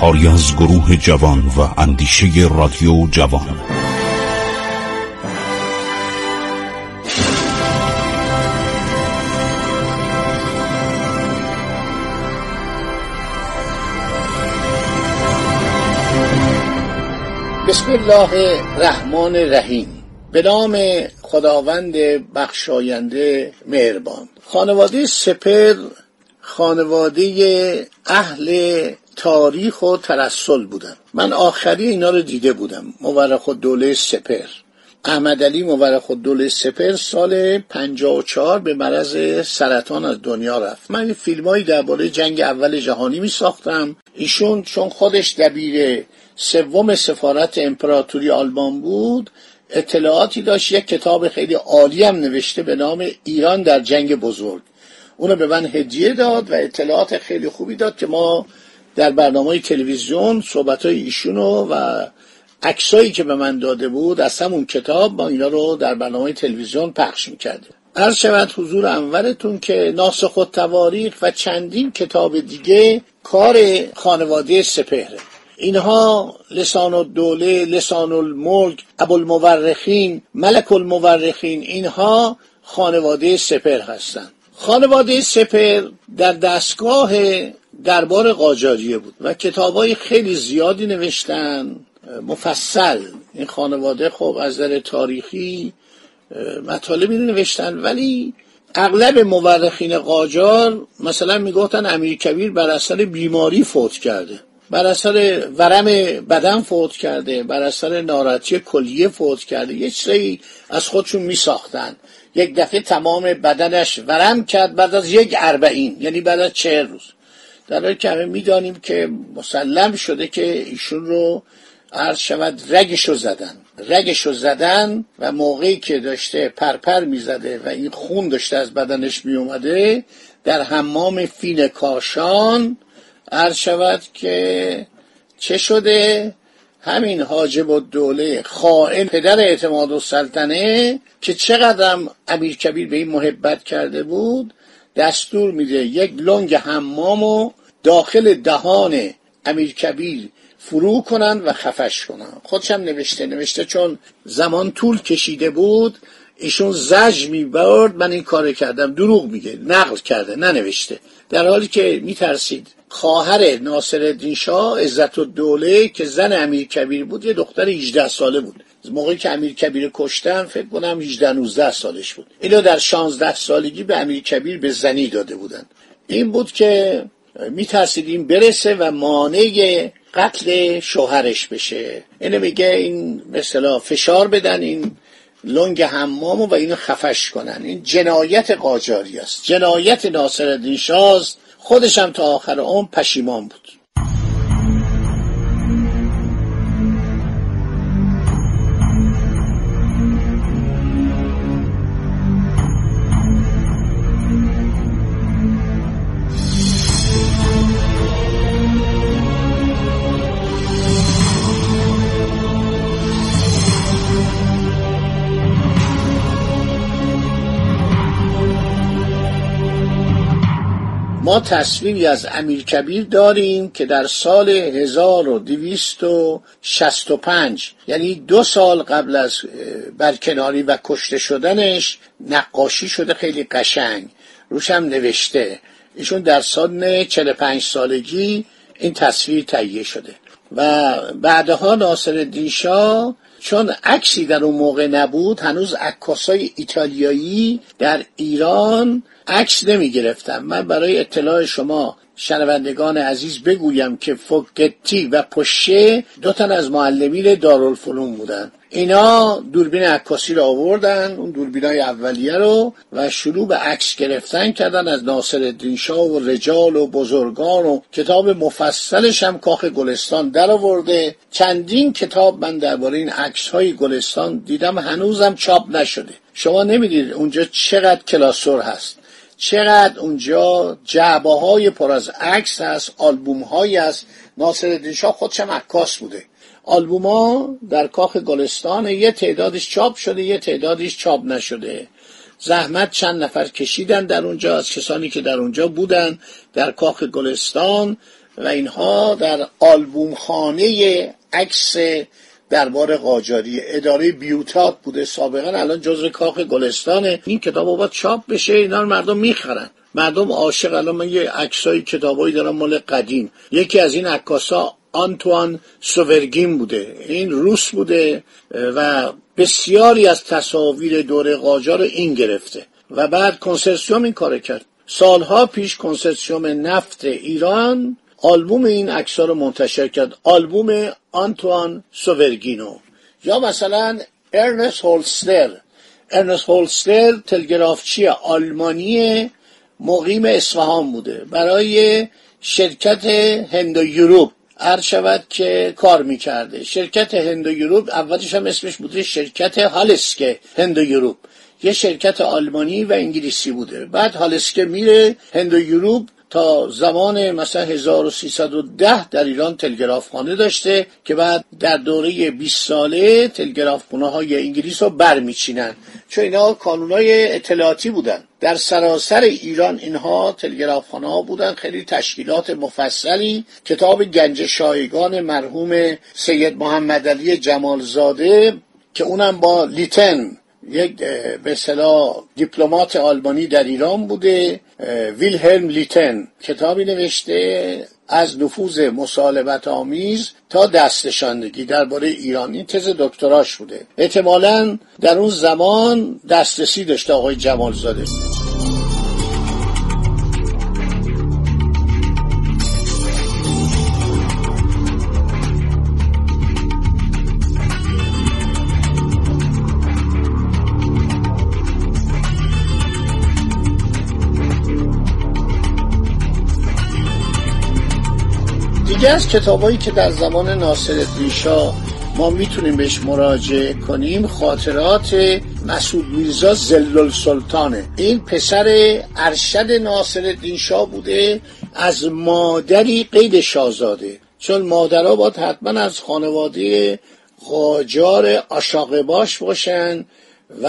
کاری از گروه جوان و اندیشه رادیو جوان. بسم الله الرحمن الرحیم. به نام خداوند بخشاینده مهربان. خانواده سپر خانواده اهل تاریخ و ترسل بودن. من آخری اینا رو دیده بودم. مورخ دوله سپر احمد علی مورخ دوله سپر سال 54 به مرض سرطان از دنیا رفت. من فیلمایی درباره جنگ اول جهانی می ساختم ایشون چون خودش دبیر سوم سفارت امپراتوری آلمان بود اطلاعاتی داشت. یک کتاب خیلی عالی هم نوشته به نام ایران در جنگ بزرگ. اونو به من هدیه داد و اطلاعات خیلی خوبی داد که ما در برنامه تلویزیون صحبت های ایشونو و عکسایی که به من داده بود از همون کتاب ما اینا رو در برنامه تلویزیون پخش می‌کردیم. عرض شود حضور انورتون که ناسخ و تواریخ و چندین کتاب دیگه کار خانواده سپهره. اینها لسان الدوله لسان الملک ابوالمورخین ملک المورخین اینها خانواده سپر هستند. خانواده سپر در دستگاه دربار قاجاریه بود و کتابای خیلی زیادی نوشتن مفصل. این خانواده خب از نظر تاریخی مطالبی نوشتن ولی اغلب مورخین قاجار مثلا می‌گفتن امیر کبیر بر اثر بیماری فوت کرده بر اثر ورم بدن فوت کرده بر اثر ناراحتی کلیه فوت کرده. یه چیزی از خودشون می ساختن یک دفعه تمام بدنش ورم کرد بعد از یک اربعین یعنی بعد از چهر روز. در حالی که همه می‌دانیم که مسلم شده که ایشون رو عرض شود رگشو زدن. رگشو زدن و موقعی که داشته پرپر می‌زده و این خون داشته از بدنش میومده در حمام فین کاشان عرض شود که چه شده؟ همین حاجب و دوله خائن پدر اعتماد و سلطنه که چقدرم امیر کبیر به این محبت کرده بود دستور میده یک لنگ حمام و داخل دهان امیر کبیر فرو کنن و خفش کنن. خودشم نوشته نوشته چون زمان طول کشیده بود ایشون زج می‌برد من این کار کردم دروغ میگه نقل کرده ننوشته. در حالی که میترسید خواهر ناصر الدین شاه عزت الدوله که زن امیر کبیر بود یه دختر 18 ساله بود. موقعی که امیر کبیر کشتن فکر کنم 18 19 سالش بود. اینو در 16 سالگی به امیر کبیر به زنی داده بودن. این بود که میترسید این برسه و مانع قتل شوهرش بشه. اینو میگه این مثلا فشار بدن این لنگ حمامو و اینو خفش کنن. این جنایت قاجاری است. جنایت ناصر الدین شاه خودشم تا آخر عمر پشیمان بود. ما تصویری از امیر کبیر داریم که در سال 1265 یعنی دو سال قبل از برکناری و کشته شدنش نقاشی شده خیلی قشنگ روش هم نوشته. ایشون در سال 45 سالگی این تصویر تهیه شده. و بعدها ناصر دیشا چون عکسی در اون موقع نبود هنوز عکاسای ایتالیایی در ایران عکس نمی گرفتم من برای اطلاع شما شنوندگان عزیز بگویم که فوکتی و پشه دو تن از معلمین دارالفنون بودن. اینا دوربین عکاسی رو آوردن اون دوربین های اولیه رو و شروع به عکس گرفتن کردن از ناصر الدین شاه و رجال و بزرگان و کتاب مفصلش هم کاخ گلستان در آورده. چندین کتاب من درباره این عکس های گلستان دیدم هنوزم چاپ نشده. شما نمی‌دید اونجا چقدر کلاسور هست. چقدر اونجا جعبه های پر از عکس هست آلبوم هایی هست. ناصر شاه خودش هم عکاس بوده. آلبوما در کاخ گلستان یه تعدادش چاپ شده یه تعدادش چاپ نشده. زحمت چند نفر کشیدن در اونجا از کسانی که در اونجا بودن در کاخ گلستان و اینها در آلبوم خانه عکس دربار قاجاری. اداره بیوتات بوده سابقا الان جزء کاخ گلستانه. این کتاب باید چاپ بشه اینا مردم می‌خرن. مردم عاشق الان من یه عکسای کتابایی دارم مال قدیم. یکی از این عکاسا آنتوان سوورگین بوده. این روس بوده و بسیاری از تصاویر دوره قاجار این گرفته. و بعد کنسرسیوم این کار کرد. سالها پیش کنسرسیوم نفت ایران آلبوم این عکس رو منتشر کرد. آلبوم آنتوان سوورگینو. یا مثلا ارنست هولستر. ارنست هولستر تلگرافچی آلمانی مقیم اصفهان بوده. برای شرکت هندو یوروپ. عرض شود که کار می‌کرده. شرکت هندو یوروپ اولش هم اسمش بوده شرکت هالسکه هندو یوروپ. یه شرکت آلمانی و انگلیسی بوده. بعد هالسکه میره هندو یوروپ تا زمان مثلا 1310 در ایران تلگراف خانه داشته که بعد در دوره 20 ساله تلگراف خونه های انگلیس رو برمیچینن. چون اینا کانون های اطلاعاتی بودن. در سراسر ایران اینها تلگراف خانه ها بودن خیلی تشکیلات مفصلی. کتاب گنج شایگان مرحوم سید محمد علی جمالزاده که اونم با لیتن یک به دیپلمات آلمانی در ایران بوده ویلهلم لیتن کتابی نوشته. از نفوذ مصالبت آمیز تا دستشاندگی درباره ایران این تز دکتراش بوده. احتمالا در اون زمان دسترسی داشته آقای جمالزاده. دیگه از کتابایی که در زمان ناصر شاه ما می‌تونیم بهش مراجعه کنیم خاطرات مسعود میرزا زلل سلطانه. این پسر ارشد ناصر شاه بوده از مادری قید شاهزاده. چون مادرها باید حتما از خانواده قاجار آشاق باش باشن و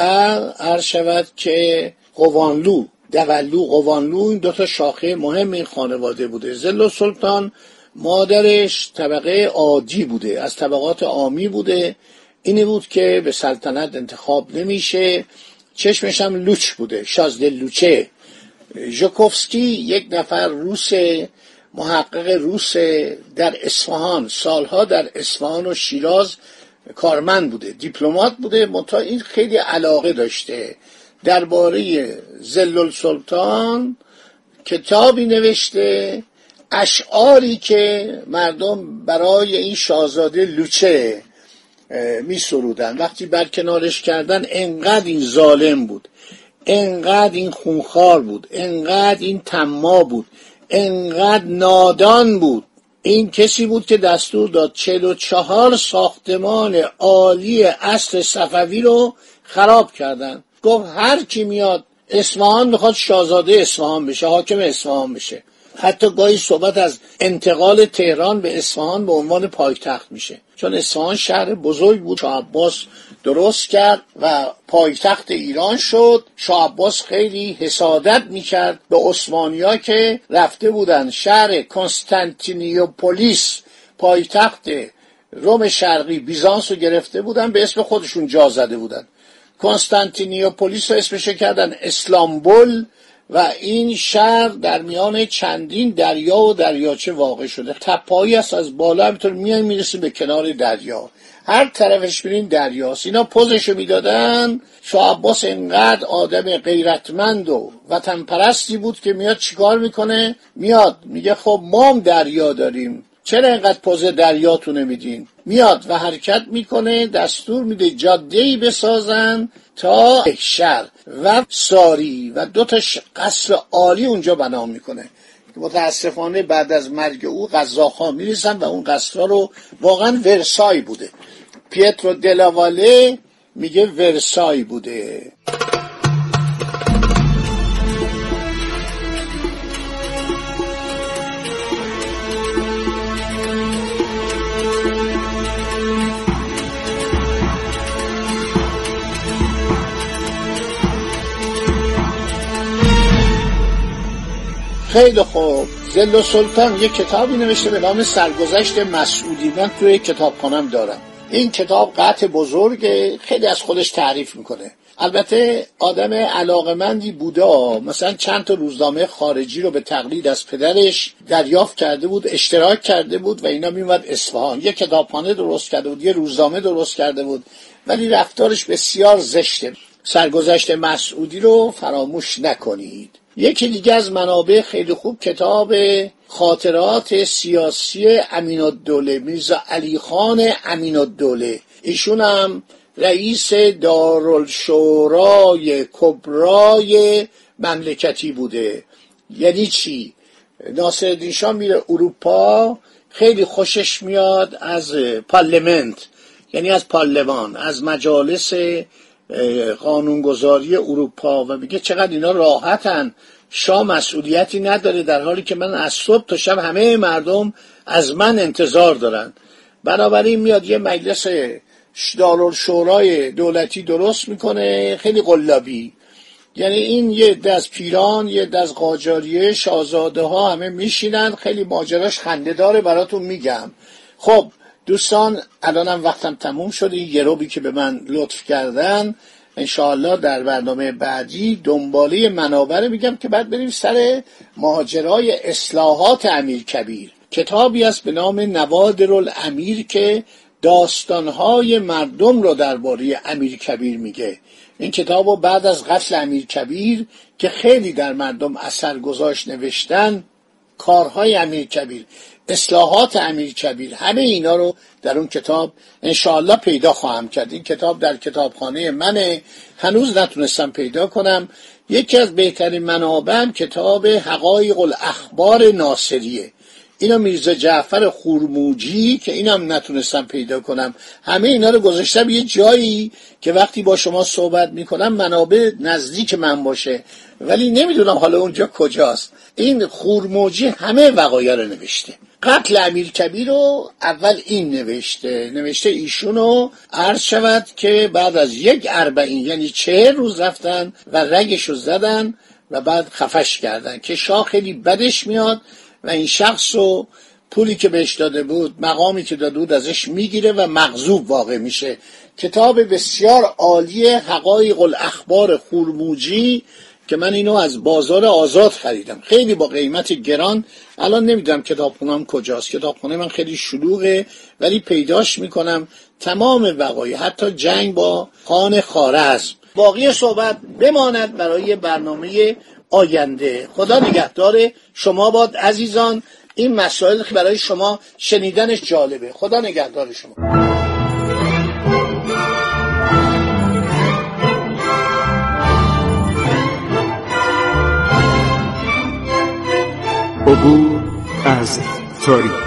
عرض شود که قوانلو دولو قوانلو این دوتا شاخه مهم این خانواده بوده. زل سلطان مادرش طبقه عادی بوده از طبقات عامی بوده. اینی بود که به سلطنت انتخاب نمیشه. چشمش هم لوچ بوده شازده لوچه. ژوکوفسکی یک نفر روس محقق روس در اصفهان سالها در اصفهان و شیراز کارمند بوده دیپلمات بوده. منتها این خیلی علاقه داشته. درباره زلل سلطان کتابی نوشته. اشعاری که مردم برای این شاهزاده لوچه می سرودن وقتی برکنارش کردن انقدر این ظالم بود انقدر این خونخوار بود انقدر این تما بود انقدر نادان بود. این کسی بود که دستور داد چل و چهار ساختمان عالی اصل صفوی رو خراب کردن. گفت هر کی میاد اصفهان می‌خواد شاهزاده اصفهان بشه حاکم اصفهان بشه. حتی گاهی صحبت از انتقال تهران به اصفهان به عنوان پایتخت میشه. چون اصفهان شهر بزرگ بود شاه عباس درست کرد و پایتخت ایران شد. شاه عباس خیلی حسادت می‌کرد به عثمانیا که رفته بودن. شهر کنستانتینیوپولیس پایتخت روم شرقی بیزانس رو گرفته بودن به اسم خودشون جا زده بودن. کنستانتینیوپولیس رو اسمش کردن اسلامبول. و این شهر در میان چندین دریا و دریاچه واقع شده. تپایی است از بالا همینطور میای می‌رسیم به کنار دریا. هر طرفش برین دریاست. اینا پوزشو می‌دادن. شاه عباس انقدر آدم غیرتمند و وطن پرستی بود که میاد چیکار می‌کنه؟ میاد. میگه خب ما دریا داریم. چرا اینقدر پوز دریاتو نمیدین میاد و حرکت می‌کنه دستور میده جاده ای بسازن تا شهر. و ساری و دو تا قصر عالی اونجا بنا می‌کنه. متاسفانه بعد از مرگ او غذاخا میریزن و اون قصرها رو واقعا ورسای بوده. پیترو دلاواله میگه ورسای بوده. خیلی خوب. زل و سلطان یه کتابی نوشته به نام سرگذشت مسعودی. من توی کتابخانم دارم. این کتاب قطع بزرگه. خیلی از خودش تعریف می‌کنه. البته آدم علاقمندی بوده مثلا چند تا روزنامه خارجی رو به تقلید از پدرش دریافت کرده بود اشتراک کرده بود و اینا میومد اصفهان. یه کتابخانه درست کرده بود یه روزنامه درست کرده بود ولی رفتارش بسیار زشته. سرگذشت مسعودی رو فراموش نکنید. یکی دیگه از منابع خیلی خوب کتاب خاطرات سیاسی امین الدوله میرزا علی خان امین الدوله ایشون هم رئیس دارالشورای کبرای مملکتی بوده. یعنی چی؟ ناصر شاه میره اروپا خیلی خوشش میاد از پارلمنت یعنی از پارلمان از مجالس قانونگذاری اروپا و میگه چقدر اینا راحتن. شاه مسئولیتی نداره در حالی که من از صبح تا شب همه مردم از من انتظار دارن. بنابراین میاد یه مجلس دارال شورای دولتی درست می‌کنه خیلی قلابی. یعنی این یه دست پیران یه دست قاجاریه شاهزاده ها همه میشینن خیلی ماجراش خنده داره براتون میگم. خب دوستان الانم وقتم تموم شده. یه روبی که به من لطف کردن انشاءالله در برنامه بعدی دنباله منابع میگم که بعد بریم سر ماجرای اصلاحات امیر کبیر کتابی است به نام نوادر الامیر که داستانهای مردم رو درباره امیر کبیر میگه. این کتاب رو بعد از قتل امیر کبیر که خیلی در مردم اثر گذاشت نوشتن کارهای امیر کبیر اصلاحات امیر کبیر همه اینا رو در اون کتاب انشاءالله پیدا خواهم کرد. این کتاب در کتابخانه منه. هنوز نتونستم پیدا کنم. یکی از بهترین منابعم کتاب حقایق الاخبار ناصریه. اینا میرزا جعفر خورموجی که اینم نتونستم پیدا کنم. همه اینا رو گذاشتم یه جایی که وقتی با شما صحبت می‌کنم منابع نزدیک من باشه. ولی نمی‌دونم حالا اونجا کجاست. این خورموجی همه وقایع رو نوشته. قتل امیر کبیر رو اول این نوشته. نوشته ایشونو عرض شود که بعد از یک اربعین یعنی چه روز رفتن و رگش رو زدن و بعد خفش کردن که شاه خیلی بدش میاد. و این شخص رو پولی که بهش داده بود مقامی که داده بود ازش می‌گیره و مغضوب واقع میشه. کتاب بسیار عالی حقایق الاخبار خورموجی که من اینو از بازار آزاد خریدم. خیلی با قیمت گران. الان نمی‌دونم کتابخونم کجاست. کتابخونه من خیلی شلوغه ولی پیداش می‌کنم. تمام وقایع حتی جنگ با خان خارزم. باقی صحبت بماند برای برنامه آینده. خدا نگهدار شما باد عزیزان این مسائل برای شما شنیدنش جالبه. خدا نگهدار شما. عبور از تاریخ.